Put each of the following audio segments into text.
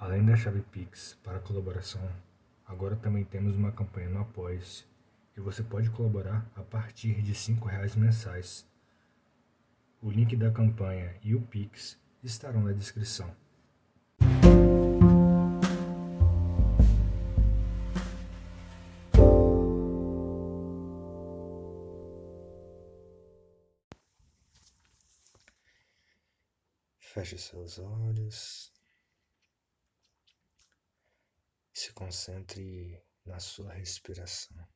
Além da chave Pix para colaboração, agora também temos uma campanha no Apoia-se e você pode colaborar a partir de R$ reais mensais. O link da campanha e o Pix estarão na descrição. Feche seus olhos. Se concentre na sua respiração.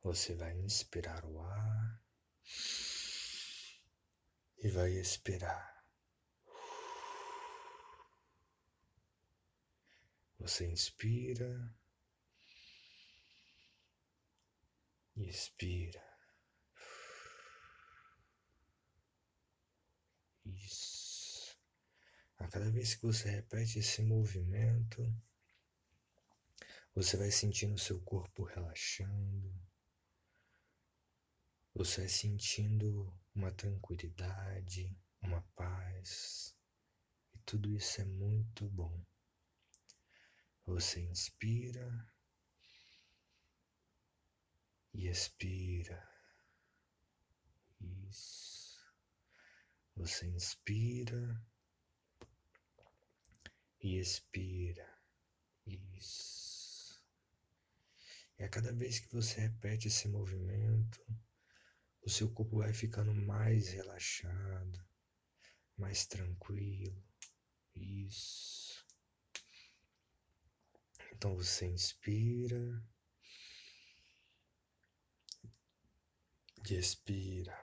Você vai inspirar o ar e vai expirar. Você inspira e expira. Isso. A cada vez que você repete esse movimento, você vai sentindo seu corpo relaxando. Você vai sentindo uma tranquilidade, uma paz. E tudo isso é muito bom. Você inspira e expira. Isso. Você inspira e expira. Isso. E a cada vez que você repete esse movimento, o seu corpo vai ficando mais relaxado, mais tranquilo. Isso. Então você inspira e expira.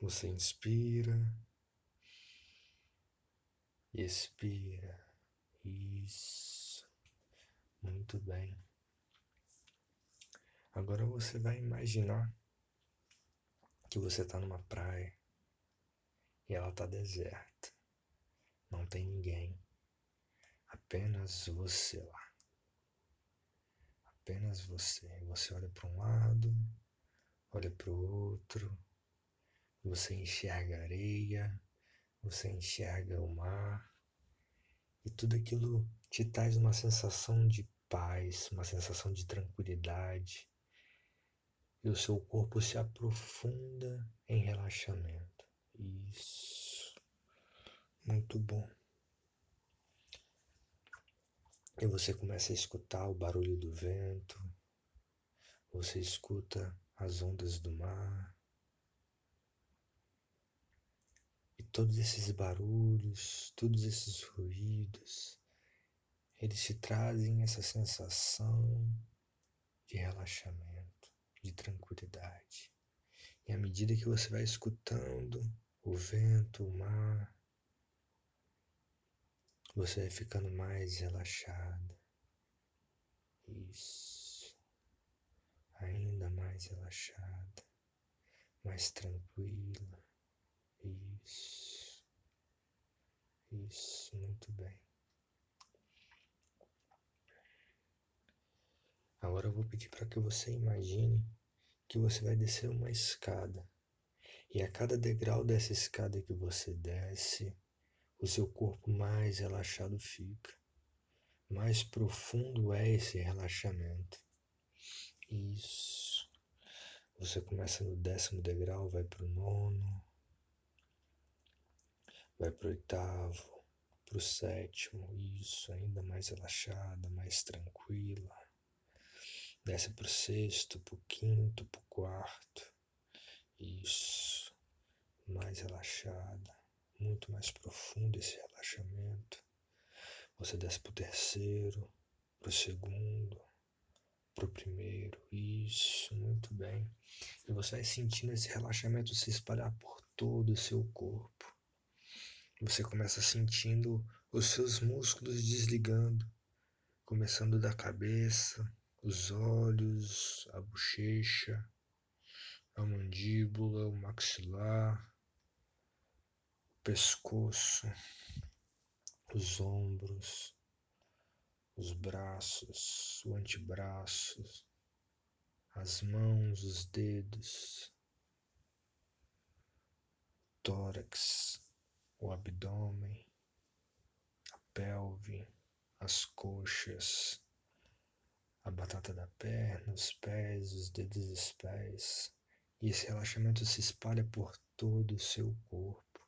Você inspira expira. Isso. Muito bem. Agora você vai imaginar que você está numa praia e ela está deserta. Não tem ninguém. Apenas você lá. Apenas você. Você olha para um lado, olha para o outro você enxerga areia, você enxerga o mar, e tudo aquilo te traz uma sensação de paz, uma sensação de tranquilidade, e o seu corpo se aprofunda em relaxamento. Isso. Muito bom. E você começa a escutar o barulho do vento, você escuta as ondas do mar, todos esses barulhos, todos esses ruídos, eles te trazem essa sensação de relaxamento, de tranquilidade. E à medida que você vai escutando o vento, o mar, você vai ficando mais relaxada. Isso. Ainda mais relaxada, mais tranquila. Isso. Isso, muito bem. Agora eu vou pedir para que você imagine que você vai descer uma escada. E a cada degrau dessa escada que você desce, o seu corpo mais relaxado fica. Mais profundo é esse relaxamento. Isso. Você começa no décimo degrau, vai para o nono, vai para o oitavo, para o sétimo, isso, ainda mais relaxada, mais tranquila. Desce para o sexto, para o quinto, para o quarto, isso, mais relaxada, muito mais profundo esse relaxamento. Você desce para o terceiro, para o segundo, para o primeiro, isso, muito bem. E você vai sentindo esse relaxamento se espalhar por todo o seu corpo. Você começa sentindo os seus músculos desligando, começando da cabeça, os olhos, a bochecha, a mandíbula, o maxilar, o pescoço, os ombros, os braços, o antebraço, as mãos, os dedos, tórax, o abdômen, a pelve, as coxas, a batata da perna, os pés, os dedos dos pés. E esse relaxamento se espalha por todo o seu corpo.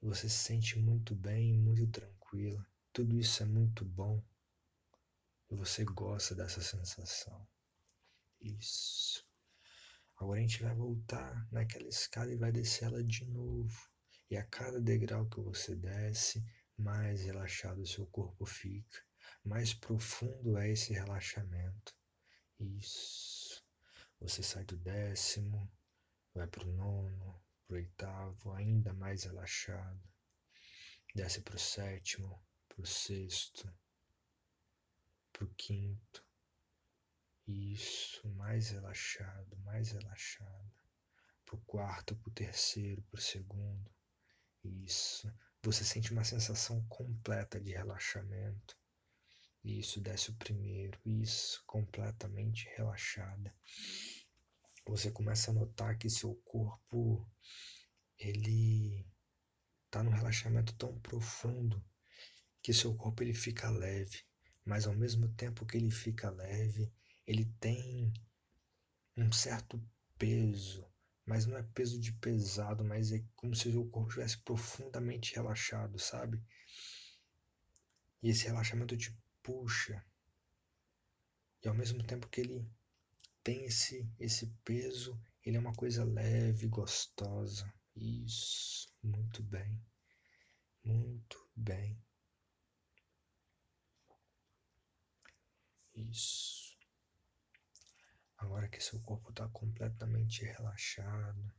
Você se sente muito bem, muito tranquila. Tudo isso é muito bom. E você gosta dessa sensação. Isso. Agora a gente vai voltar naquela escada e vai descer ela de novo. E a cada degrau que você desce, mais relaxado o seu corpo fica, mais profundo é esse relaxamento. Isso. Você sai do décimo, vai para o nono, para o oitavo, ainda mais relaxado. Desce para o sétimo, para o sexto, para o quinto. Isso, mais relaxado, mais relaxado. Para o quarto, para o terceiro, para o segundo. Isso. Você sente uma sensação completa de relaxamento. Isso, desce o primeiro. Isso, completamente relaxada. Você começa a notar que seu corpo ele está num relaxamento tão profundo que seu corpo ele fica leve, mas ao mesmo tempo que ele fica leve, ele tem um certo peso, mas não é peso de pesado, mas é como se o corpo estivesse profundamente relaxado, sabe? E esse relaxamento te puxa. E ao mesmo tempo que ele tem esse esse peso, ele é uma coisa leve, gostosa. Isso, muito bem. Muito bem. Isso. Agora que seu corpo está completamente relaxado,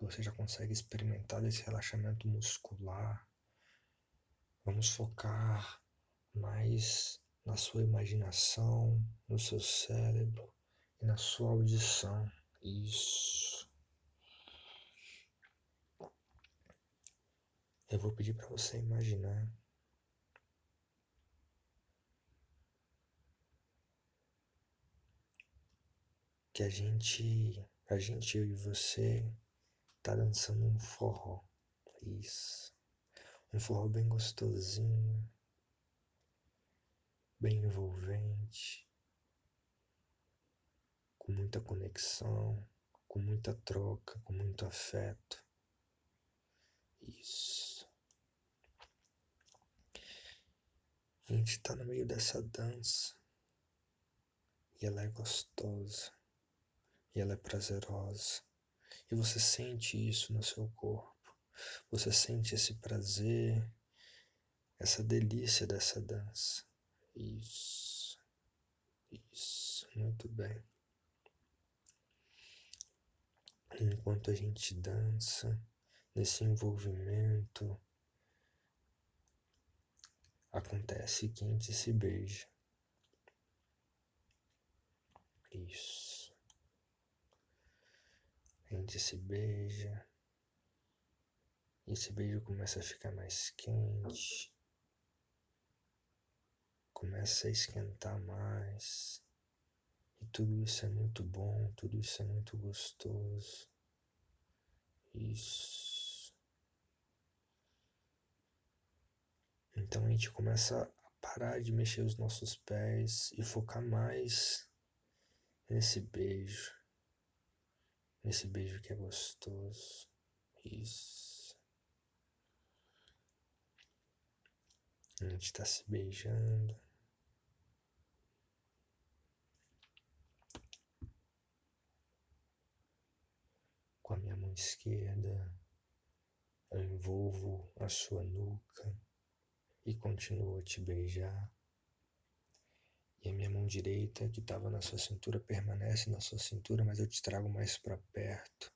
você já consegue experimentar esse relaxamento muscular, vamos focar mais na sua imaginação, no seu cérebro e na sua audição. Isso. Eu vou pedir para você imaginar que a gente, a gente, eu e você, tá dançando um forró. Isso. Um forró bem gostosinho, bem envolvente, com muita conexão, com muita troca, com muito afeto. Isso. A gente tá no meio dessa dança e ela é gostosa ela é prazerosa. E você sente isso no seu corpo. Você sente esse prazer, essa delícia dessa dança. Isso, isso, muito bem. Enquanto a gente dança, nesse envolvimento, acontece que a gente se beija. Isso. A gente se beija. E esse beijo começa a ficar mais quente. Começa a esquentar mais. E tudo isso é muito bom, tudo isso é muito gostoso. Isso. Então a gente começa a parar de mexer os nossos pés e focar mais nesse beijo nesse beijo que é gostoso. Isso. A gente está se beijando. Com a minha mão esquerda, eu envolvo a sua nuca e continuo a te beijar. E a minha mão direita, que estava na sua cintura, permanece na sua cintura, mas eu te trago mais para perto,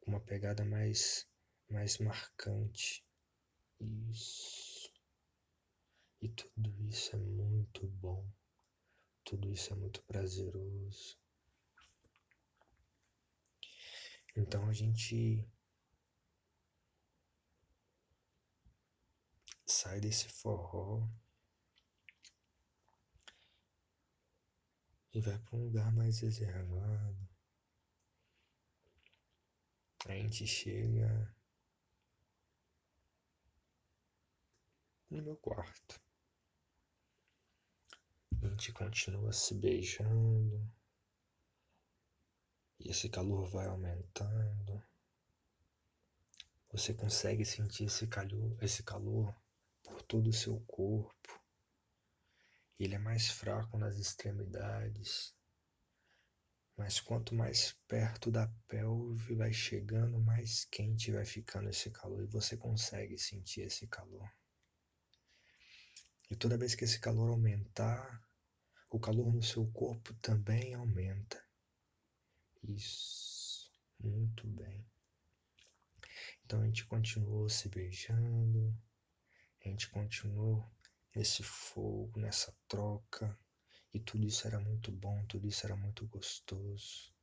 com uma pegada mais, mais marcante. Isso. E tudo isso é muito bom. Tudo isso é muito prazeroso. Então a gente sai desse forró e vai para um lugar mais reservado, A gente chega no meu quarto. A gente continua se beijando. E esse calor vai aumentando. Você consegue sentir esse calor, esse calor por todo o seu corpo. Ele é mais fraco nas extremidades. Mas quanto mais perto da pelve vai chegando, mais quente vai ficando esse calor e você consegue sentir esse calor. E toda vez que esse calor aumentar, o calor no seu corpo também aumenta. Isso, muito bem. Então a gente continuou se beijando, a gente continuou nesse fogo, nessa troca, e tudo isso era muito bom, tudo isso era muito gostoso.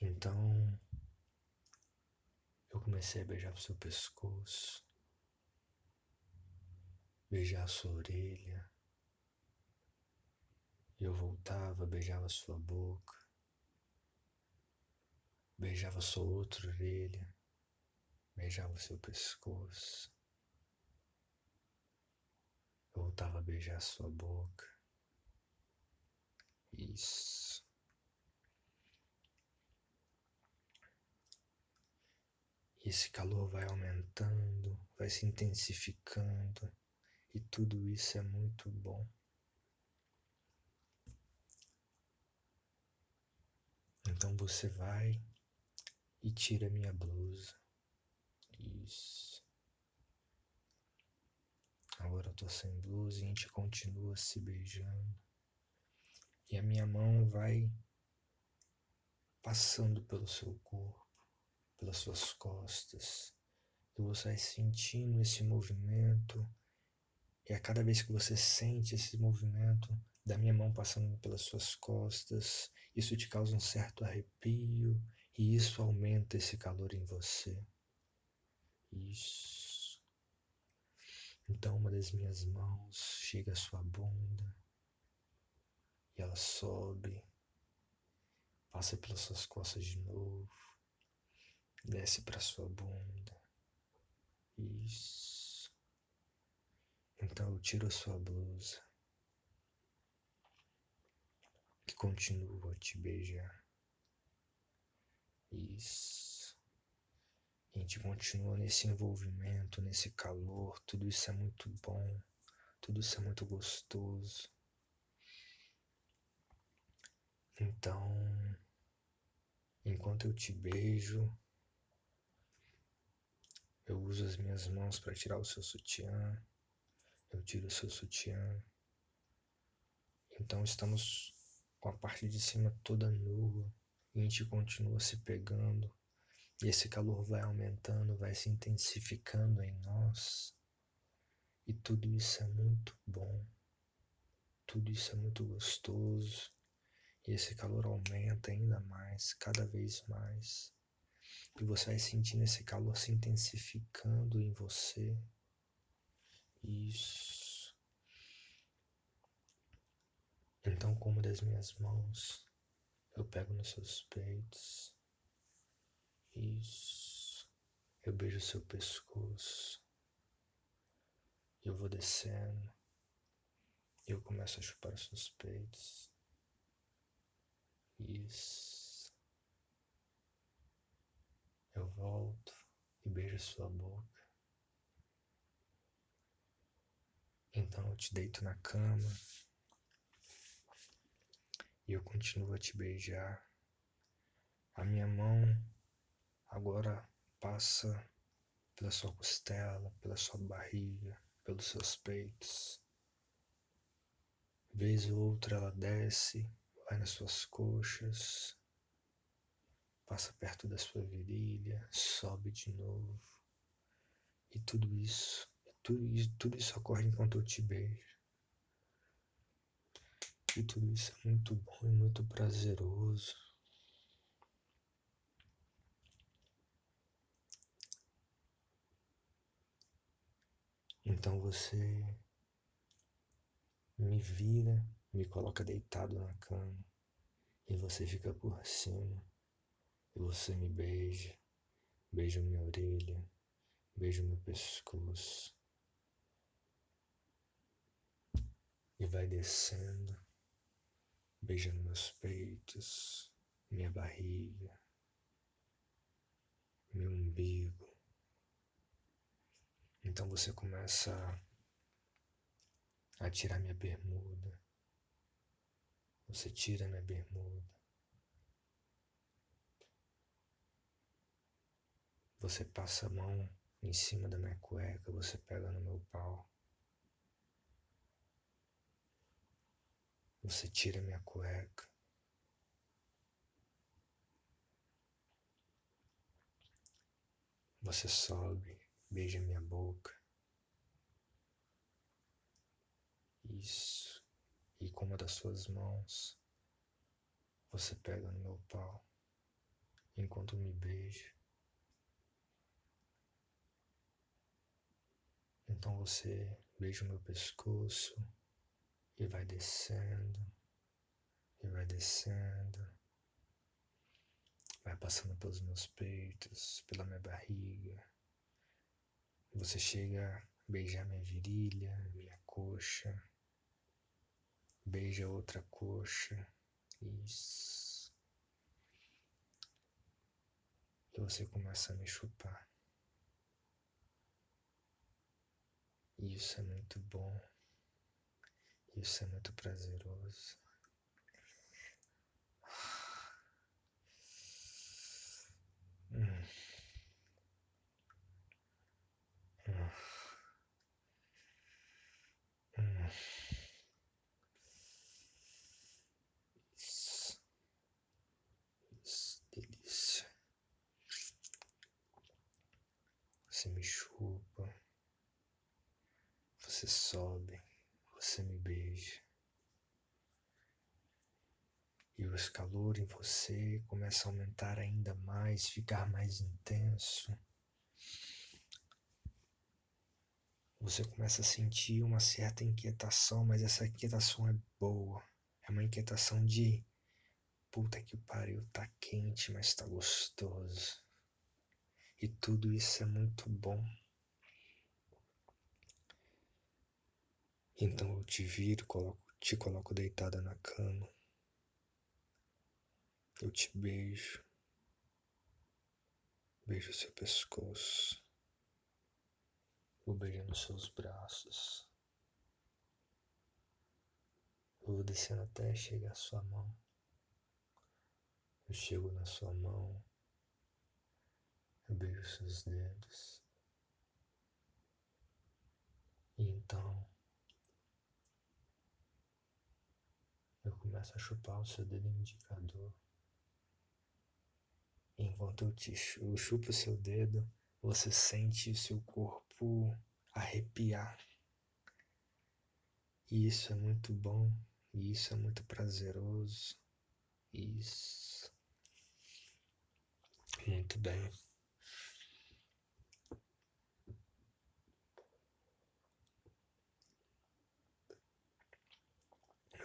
Então, eu comecei a beijar o seu pescoço, beijar a sua orelha. E eu voltava, beijava sua boca, beijava sua outra orelha, beijava o seu pescoço. Voltava a beijar sua boca. Isso. E esse calor vai aumentando, vai se intensificando, e tudo isso é muito bom. Então você vai e tira minha blusa. Isso. Agora eu tô sem blusa e a gente continua se beijando. E a minha mão vai passando pelo seu corpo, pelas suas costas. E você vai sentindo esse movimento. E a cada vez que você sente esse movimento da minha mão passando pelas suas costas, isso te causa um certo arrepio e isso aumenta esse calor em você. Isso. Então uma das minhas mãos chega à sua bunda e ela sobe, passa pelas suas costas de novo, desce para sua bunda. Isso. Então eu tiro a sua blusa e continuo a te beijar. Isso. A gente continua nesse envolvimento, nesse calor, tudo isso é muito bom, tudo isso é muito gostoso. Então, enquanto eu te beijo, eu uso as minhas mãos para tirar o seu sutiã, eu tiro o seu sutiã. Então estamos com a parte de cima toda nua e a gente continua se pegando e esse calor vai aumentando, vai se intensificando em nós. E tudo isso é muito bom. Tudo isso é muito gostoso. E esse calor aumenta ainda mais, cada vez mais. E você vai sentindo esse calor se intensificando em você. Isso. Então, com uma das minhas mãos, eu pego nos seus peitos isso. Eu beijo seu pescoço. Eu vou descendo. Eu começo a chupar seus peitos. Isso. Eu volto e beijo sua boca. Então eu te deito na cama e eu continuo a te beijar. A minha mão agora passa pela sua costela, pela sua barriga, pelos seus peitos. Vez ou outra ela desce, vai nas suas coxas, passa perto da sua virilha, sobe de novo. E tudo isso, tudo isso, tudo isso ocorre enquanto eu te beijo. E tudo isso é muito bom e muito prazeroso. Então você me vira, me coloca deitado na cama e você fica por cima. E você me beija. Beija minha orelha. Beija meu pescoço. E vai descendo. Beijando meus peitos. Minha barriga. Meu umbigo. Então você começa a tirar minha bermuda. Você tira minha bermuda. Você passa a mão em cima da minha cueca, você pega no meu pau. Você tira minha cueca. Você sobe, beija minha boca. Isso. E com uma das suas mãos, você pega no meu pau enquanto me beija. Então você beija o meu pescoço e vai descendo, e vai descendo, vai passando pelos meus peitos, pela minha barriga. Você chega a beijar minha virilha, minha coxa, beija outra coxa, isso. E você começa a me chupar. Isso é muito bom. Isso é muito prazeroso. Hum. Hum. Hum. Isso. Isso, delícia. Você me chupa. Você sobe você me beija. E o calor em você começa a aumentar ainda mais, ficar mais intenso. Você começa a sentir uma certa inquietação, mas essa inquietação é boa. É uma inquietação de puta que pariu, tá quente, mas tá gostoso. E tudo isso é muito bom. Então eu te viro, coloco, te coloco deitada na cama. Eu te beijo. Beijo seu pescoço. Vou beijando seus braços. vou descendo até chegar à sua mão. Eu chego na sua mão. Eu beijo seus dedos. E então começa a chupar o seu dedo indicador. Enquanto eu, te, eu chupo o seu dedo, você sente o seu corpo arrepiar. E isso é muito bom, e isso é muito prazeroso. Isso. Muito bem.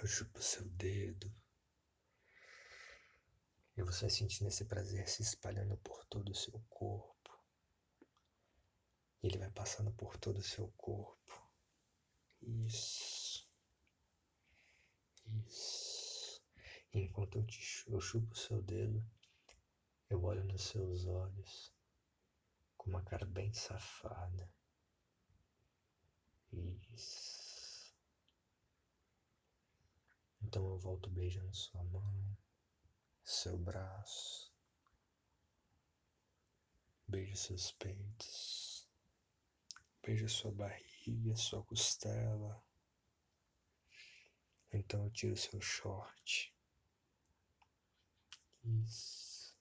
Eu chupo seu dedo. E você vai sentindo esse prazer se espalhando por todo o seu corpo. E ele vai passando por todo o seu corpo. Isso. Isso. E enquanto eu, te, eu chupo o seu dedo, eu olho nos seus olhos com uma cara bem safada. Isso. Então eu volto beijando sua mão, seu braço, beijo seus peitos, beijo sua barriga, sua costela. Então eu tiro seu short. Isso.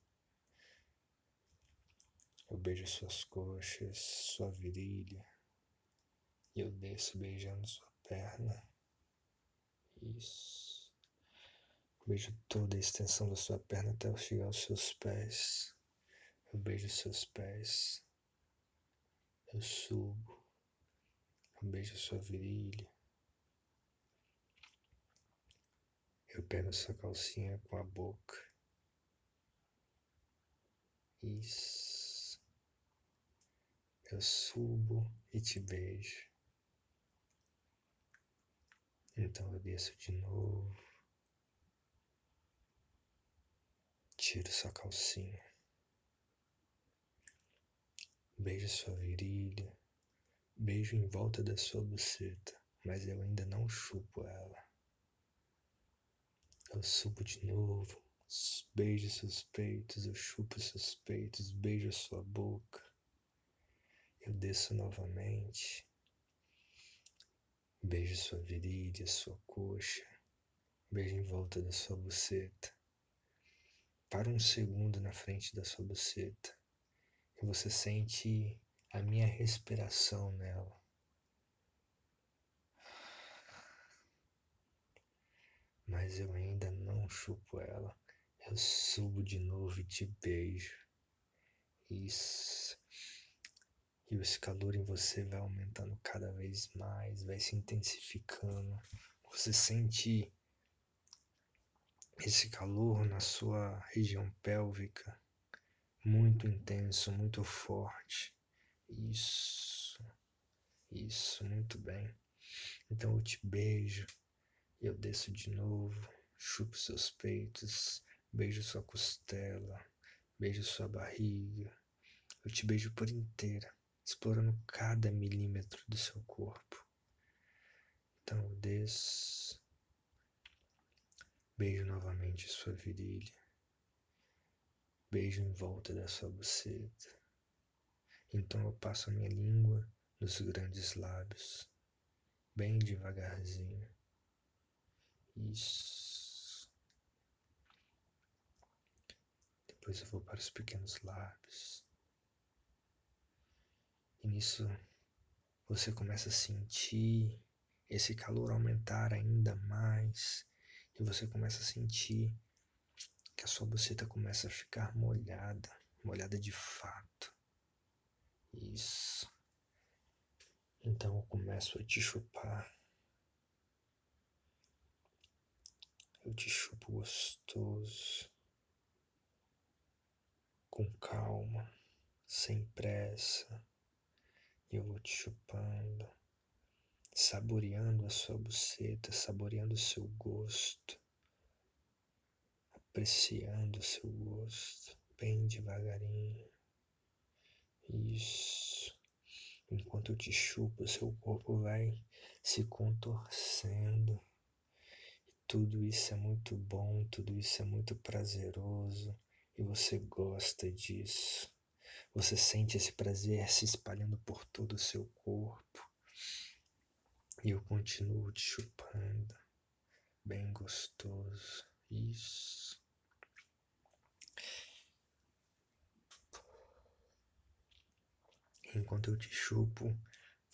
Eu beijo suas coxas, sua virilha. E eu desço beijando sua perna. Isso. Beijo toda a extensão da sua perna até chegar aos seus pés. Eu beijo seus pés. Eu subo. Eu beijo sua virilha. Eu pego sua calcinha com a boca. Isso. Eu subo e te beijo. Então eu desço de novo. Tiro sua calcinha. Beijo sua virilha. Beijo em volta da sua buceta, mas eu ainda não chupo ela. Eu subo de novo, beijo seus peitos, eu chupo seus peitos, beijo a sua boca. Eu desço novamente, beijo sua virilha, sua coxa, beijo em volta da sua buceta. Para um segundo na frente da sua buceta e você sente a minha respiração nela. Mas eu ainda não chupo ela. Eu subo de novo e te beijo. Isso. E esse calor em você vai aumentando cada vez mais, vai se intensificando. Você sente esse calor na sua região pélvica muito intenso, muito forte. Isso, isso, muito bem. Então eu te beijo eu desço de novo, chupo seus peitos, beijo sua costela, beijo sua barriga. Eu te beijo por inteira, explorando cada milímetro do seu corpo. Então eu desço, beijo novamente sua virilha, beijo em volta da sua buceta. Então eu passo a minha língua nos grandes lábios, bem devagarzinho. Isso. Depois eu vou para os pequenos lábios. E nisso você começa a sentir esse calor aumentar ainda mais. E você começa a sentir que a sua buceta começa a ficar molhada, molhada de fato. Isso. Então eu começo a te chupar. Eu te chupo gostoso, com calma, sem pressa. Eu vou te chupando, saboreando a sua buceta, saboreando o seu gosto, apreciando o seu gosto, bem devagarinho. Isso. Enquanto eu te chupo, seu corpo vai se contorcendo. E tudo isso é muito bom, tudo isso é muito prazeroso. E você gosta disso. Você sente esse prazer se espalhando por todo o seu corpo. E eu continuo te chupando. Bem gostoso. Isso. Enquanto eu te chupo,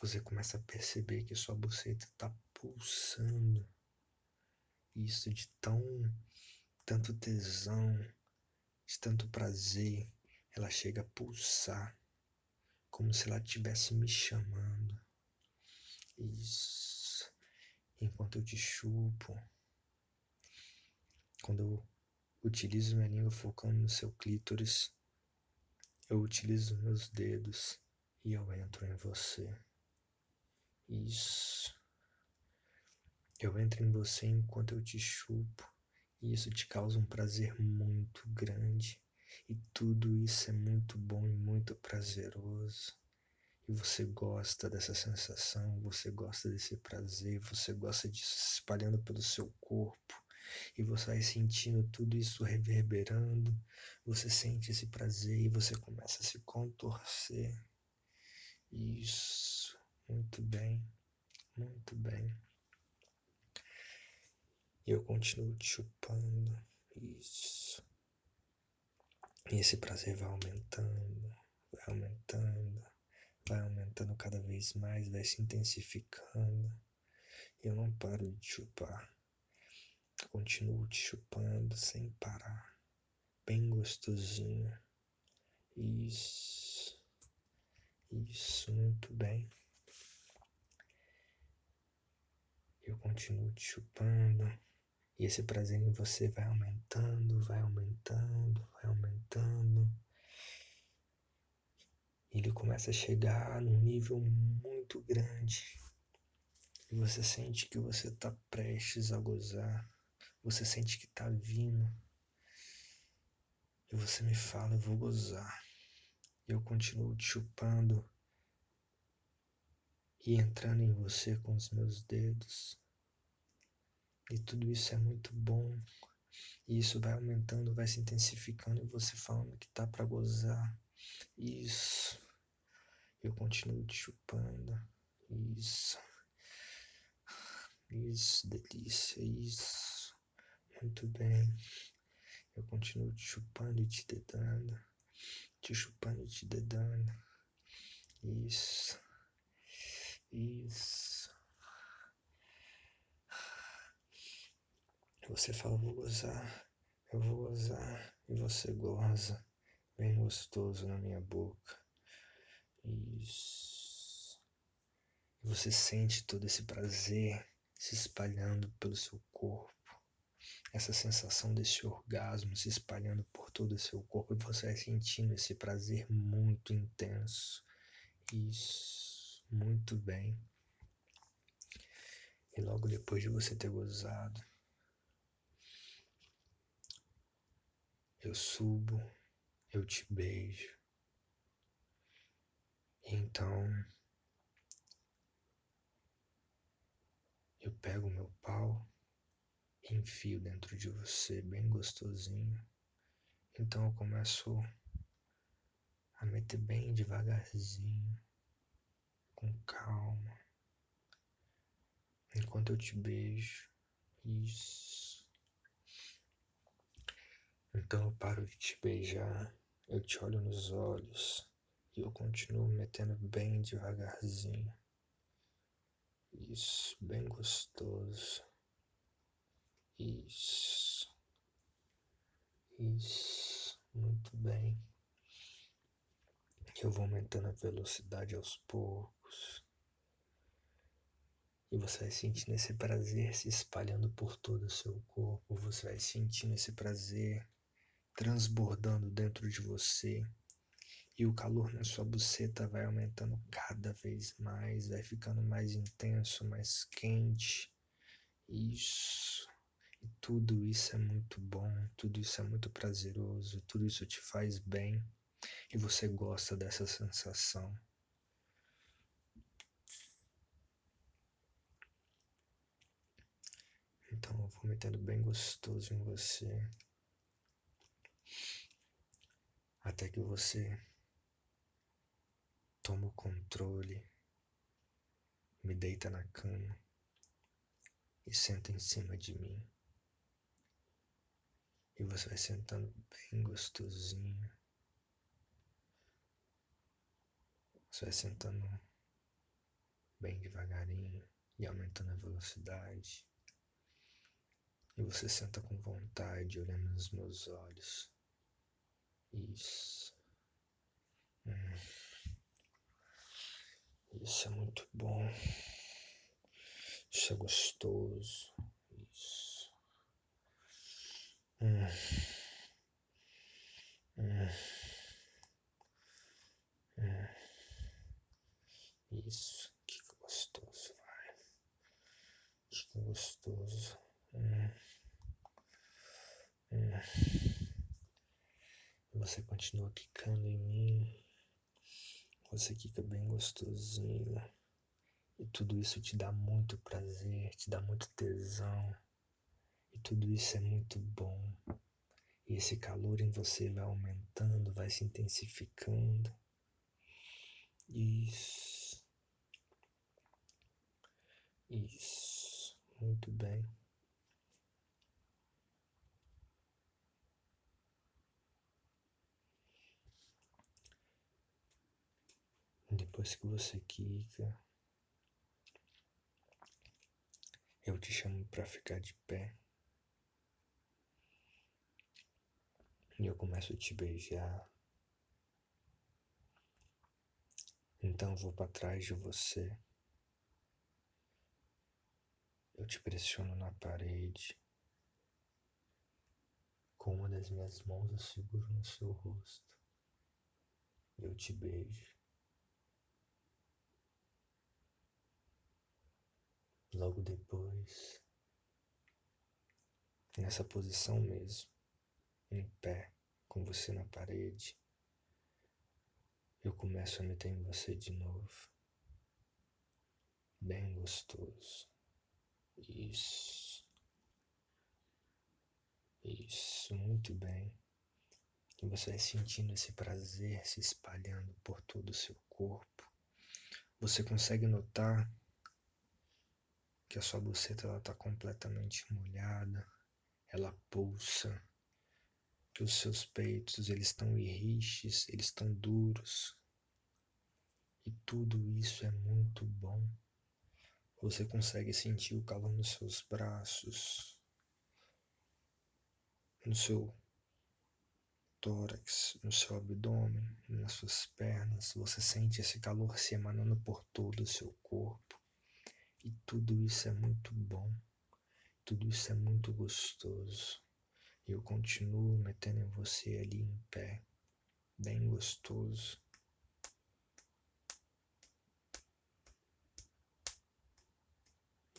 você começa a perceber que sua buceta está pulsando. Isso de tão tanto tesão, de tanto prazer, ela chega a pulsar, como se ela estivesse me chamando. Isso. Enquanto eu te chupo, quando eu utilizo minha língua focando no seu clítoris, eu utilizo meus dedos e eu entro em você. Isso. Eu entro em você enquanto eu te chupo, e isso te causa um prazer muito grande. E tudo isso é muito bom e muito prazeroso. E você gosta dessa sensação, você gosta desse prazer, você gosta disso se espalhando pelo seu corpo. E você vai sentindo tudo isso reverberando. Você sente esse prazer e você começa a se contorcer isso, muito bem, muito bem. E eu continuo te chupando, isso. E esse prazer vai aumentando, vai aumentando, vai aumentando cada vez mais, vai se intensificando. E eu não paro de chupar. Continuo te chupando sem parar, bem gostosinho. Isso. Isso, muito bem. Eu continuo te chupando E esse prazer em você vai aumentando, vai aumentando, vai aumentando. Ele começa a chegar num nível muito grande. E você sente que você está prestes a gozar. Você sente que está vindo. E você me fala, eu vou gozar. E eu continuo te chupando e entrando em você com os meus dedos. E tudo isso é muito bom. E isso vai aumentando, vai se intensificando e você falando que tá para gozar. Isso. Eu continuo te chupando. Isso. Isso, delícia. Isso. Muito bem. Eu continuo te chupando e te dedando. Te chupando e te dedando. Isso. Isso. Você fala, vou gozar, eu vou gozar, e você goza, bem gostoso na minha boca. Isso. Você sente todo esse prazer se espalhando pelo seu corpo. Essa sensação desse orgasmo se espalhando por todo o seu corpo e você vai sentindo esse prazer muito intenso. Isso. Muito bem. E logo depois de você ter gozado, eu subo, eu te beijo. Então eu pego meu pau enfio dentro de você bem gostosinho. Então eu começo a meter bem devagarzinho com calma, enquanto eu te beijo. Isso. Então eu paro de te beijar, eu te olho nos olhos e eu continuo metendo bem devagarzinho. Isso, bem gostoso. Isso. Isso, muito bem. Eu vou aumentando a velocidade aos poucos. E você vai sentindo esse prazer se espalhando por todo o seu corpo. Você vai sentindo esse prazer transbordando dentro de você. E o calor na sua buceta vai aumentando cada vez mais, vai ficando mais intenso, mais quente. Isso. E tudo isso é muito bom, tudo isso é muito prazeroso, tudo isso te faz bem. E você gosta dessa sensação. Então eu vou metendo bem gostoso em você. Até que você toma o controle, me deita na cama e senta em cima de mim. E você vai sentando bem gostosinho. Você vai sentando bem devagarinho e aumentando a velocidade. E você senta com vontade, olhando nos meus olhos. Isso. Hum. Isso é muito bom. Isso é gostoso. Isso. Hum. Hum. Hum. Isso. Que gostoso, vai. Que gostoso. Hum. Você continua quicando em mim. Você quica bem gostosinho. E tudo isso te dá muito prazer, te dá muito tesão. E tudo isso é muito bom. E esse calor em você vai aumentando, vai se intensificando. Isso. Isso. Muito bem. Depois que você quica, eu te chamo para ficar de pé. E eu começo a te beijar. Então eu vou para trás de você. Eu te pressiono na parede. Com uma das minhas mãos eu seguro no seu rosto. Eu te beijo. Logo depois, nessa posição mesmo, em pé, com você na parede, eu começo a meter em você de novo. Bem gostoso. Isso. Isso, muito bem. E você vai sentindo esse prazer se espalhando por todo o seu corpo. Você consegue notar que a sua buceta ela está completamente molhada, ela pulsa, que os seus peitos eles estão irriches, eles estão duros. E tudo isso é muito bom. Você consegue sentir o calor nos seus braços, no seu tórax, no seu abdômen, nas suas pernas. Você sente esse calor se emanando por todo o seu corpo. E tudo isso é muito bom. Tudo isso é muito gostoso. E eu continuo metendo em você ali em pé, bem gostoso.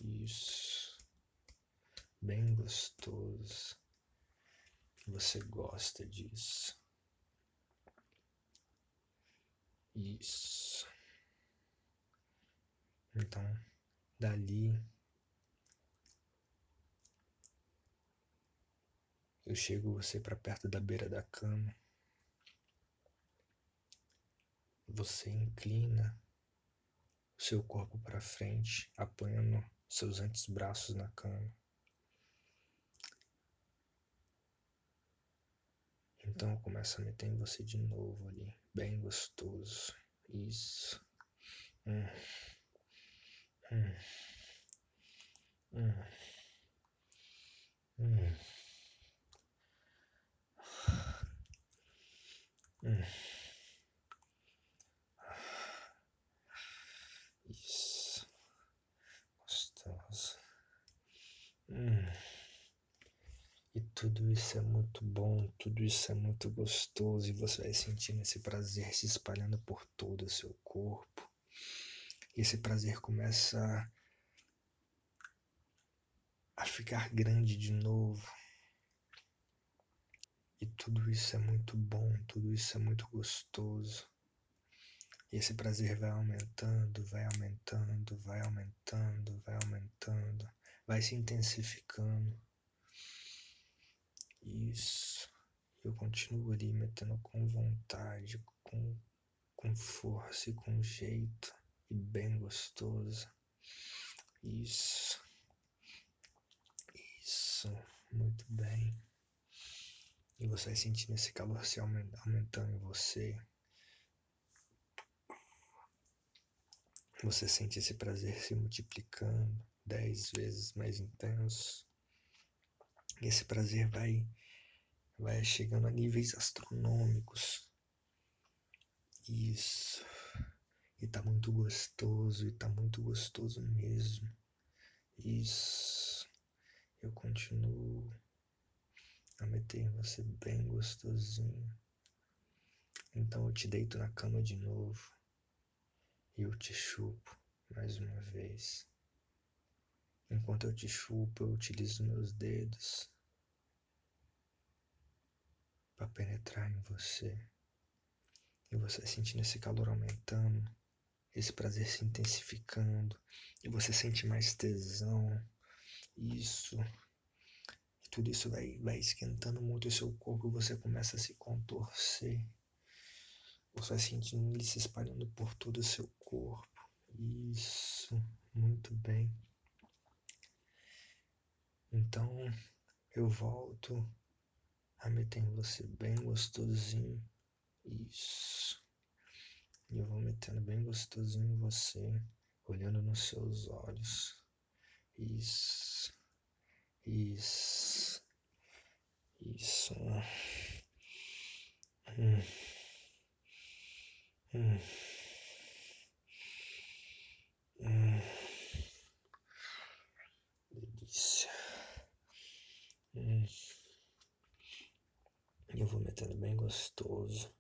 Isso. Bem gostoso. Você gosta disso. Isso. Então, dali eu chego você para perto da beira da cama. Você inclina o seu corpo para frente, apoiando seus antebraços na cama. Então eu começo a meter em você de novo ali, bem gostoso. Isso. Hum. Hum. Hum. Hum. Hum. Hum. E tudo isso é muito bom, tudo isso é muito gostoso, e você vai sentindo esse prazer se espalhando por todo o seu corpo. Esse prazer começa a ficar grande de novo. E tudo isso é muito bom, tudo isso é muito gostoso. E esse prazer vai aumentando, vai aumentando, vai aumentando, vai aumentando vai se intensificando. Isso. Eu continuo ali metendo com vontade, com, com força e com jeito e bem gostoso. Isso. Isso. Muito bem. E você vai sentindo esse calor se aumentando em você. Você sente esse prazer se multiplicando dez vezes mais intenso. E esse prazer vai, vai chegando a níveis astronômicos. Isso. E tá muito gostoso, e tá muito gostoso mesmo. Isso. Eu continuo a meter em você bem gostosinho. Então eu te deito na cama de novo. E eu te chupo mais uma vez. Enquanto eu te chupo, eu utilizo meus dedos para penetrar em você. E você sentindo esse calor aumentando, esse prazer se intensificando, e você sente mais tesão. Isso. Tudo isso vai, vai esquentando muito o seu corpo, você começa a se contorcer. Você vai sentindo ele se espalhando por todo o seu corpo. Isso, muito bem. Então eu volto a meter em você bem gostosinho. Isso. E eu vou metendo bem gostosinho em você, olhando nos seus olhos. Isso. Isso. Isso. Hum. Hum. Hum. Delícia. Eu vou metendo bem gostoso.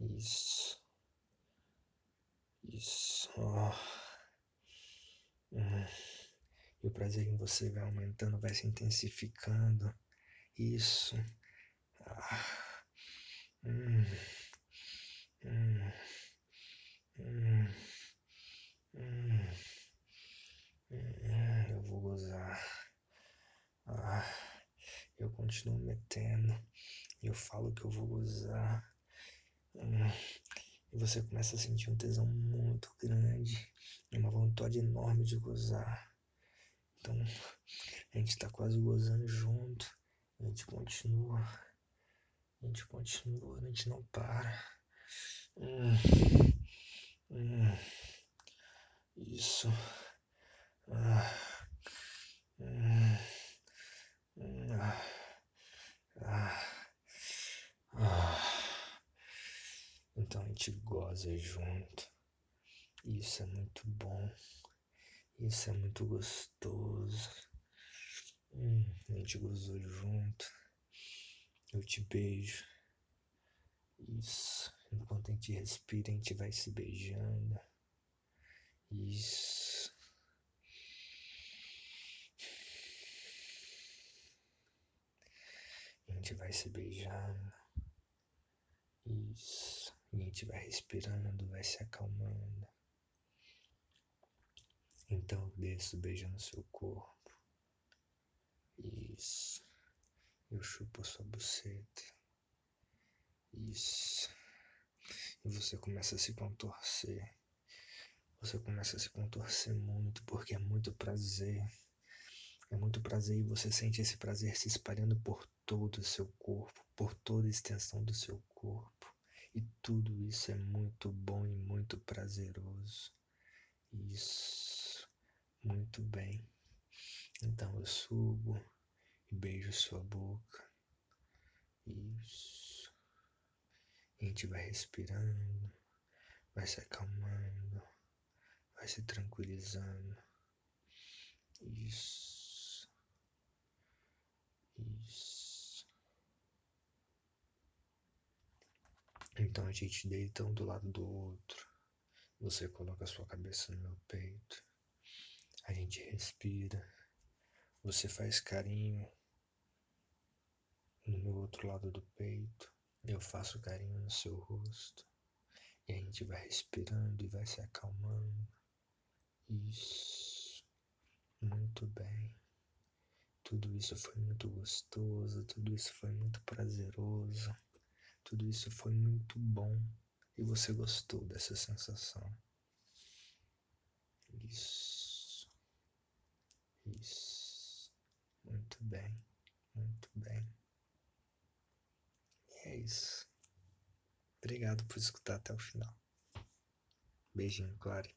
Isso. Isso. Oh. Hum. E o prazer em você vai aumentando, vai se intensificando. Isso. Ah. Hum. Hum. Hum. Hum. Hum. Eu vou gozar. Ah. Eu continuo metendo. Eu falo que eu vou gozar. Hum. E você começa a sentir um tesão muito grande. Uma vontade enorme de gozar. Então, a gente tá quase gozando junto. A gente continua. A gente continua, a gente não para. Hum. Hum. Isso. Ah. Hum. Hum. Ah. Então a gente goza junto. Isso é muito bom. Isso é muito gostoso. Hum, a gente gozou junto. Eu te beijo. Isso. Enquanto a gente respira, a gente vai se beijando. Isso. A gente vai se beijando. Isso. A gente vai respirando, vai se acalmando. Então eu desço beijando seu corpo. Isso. Eu chupo a sua buceta. Isso. E você começa a se contorcer. Você começa a se contorcer muito porque é muito prazer. É muito prazer e você sente esse prazer se espalhando por todo o seu corpo, por toda a extensão do seu corpo. E tudo isso é muito bom e muito prazeroso. Isso. Muito bem. Então eu subo e beijo sua boca. Isso. A gente vai respirando, vai se acalmando, vai se tranquilizando. Isso. Isso. Então a gente deita um do lado do outro. Você coloca a sua cabeça no meu peito. A gente respira. Você faz carinho no meu outro lado do peito. Eu faço carinho no seu rosto. E a gente vai respirando e vai se acalmando. Isso. Muito bem. Tudo isso foi muito gostoso, tudo isso foi muito prazeroso, tudo isso foi muito bom e você gostou dessa sensação. Isso. Isso. Muito bem. Muito bem. E é isso. Obrigado por escutar até o final. Beijinho, Clary.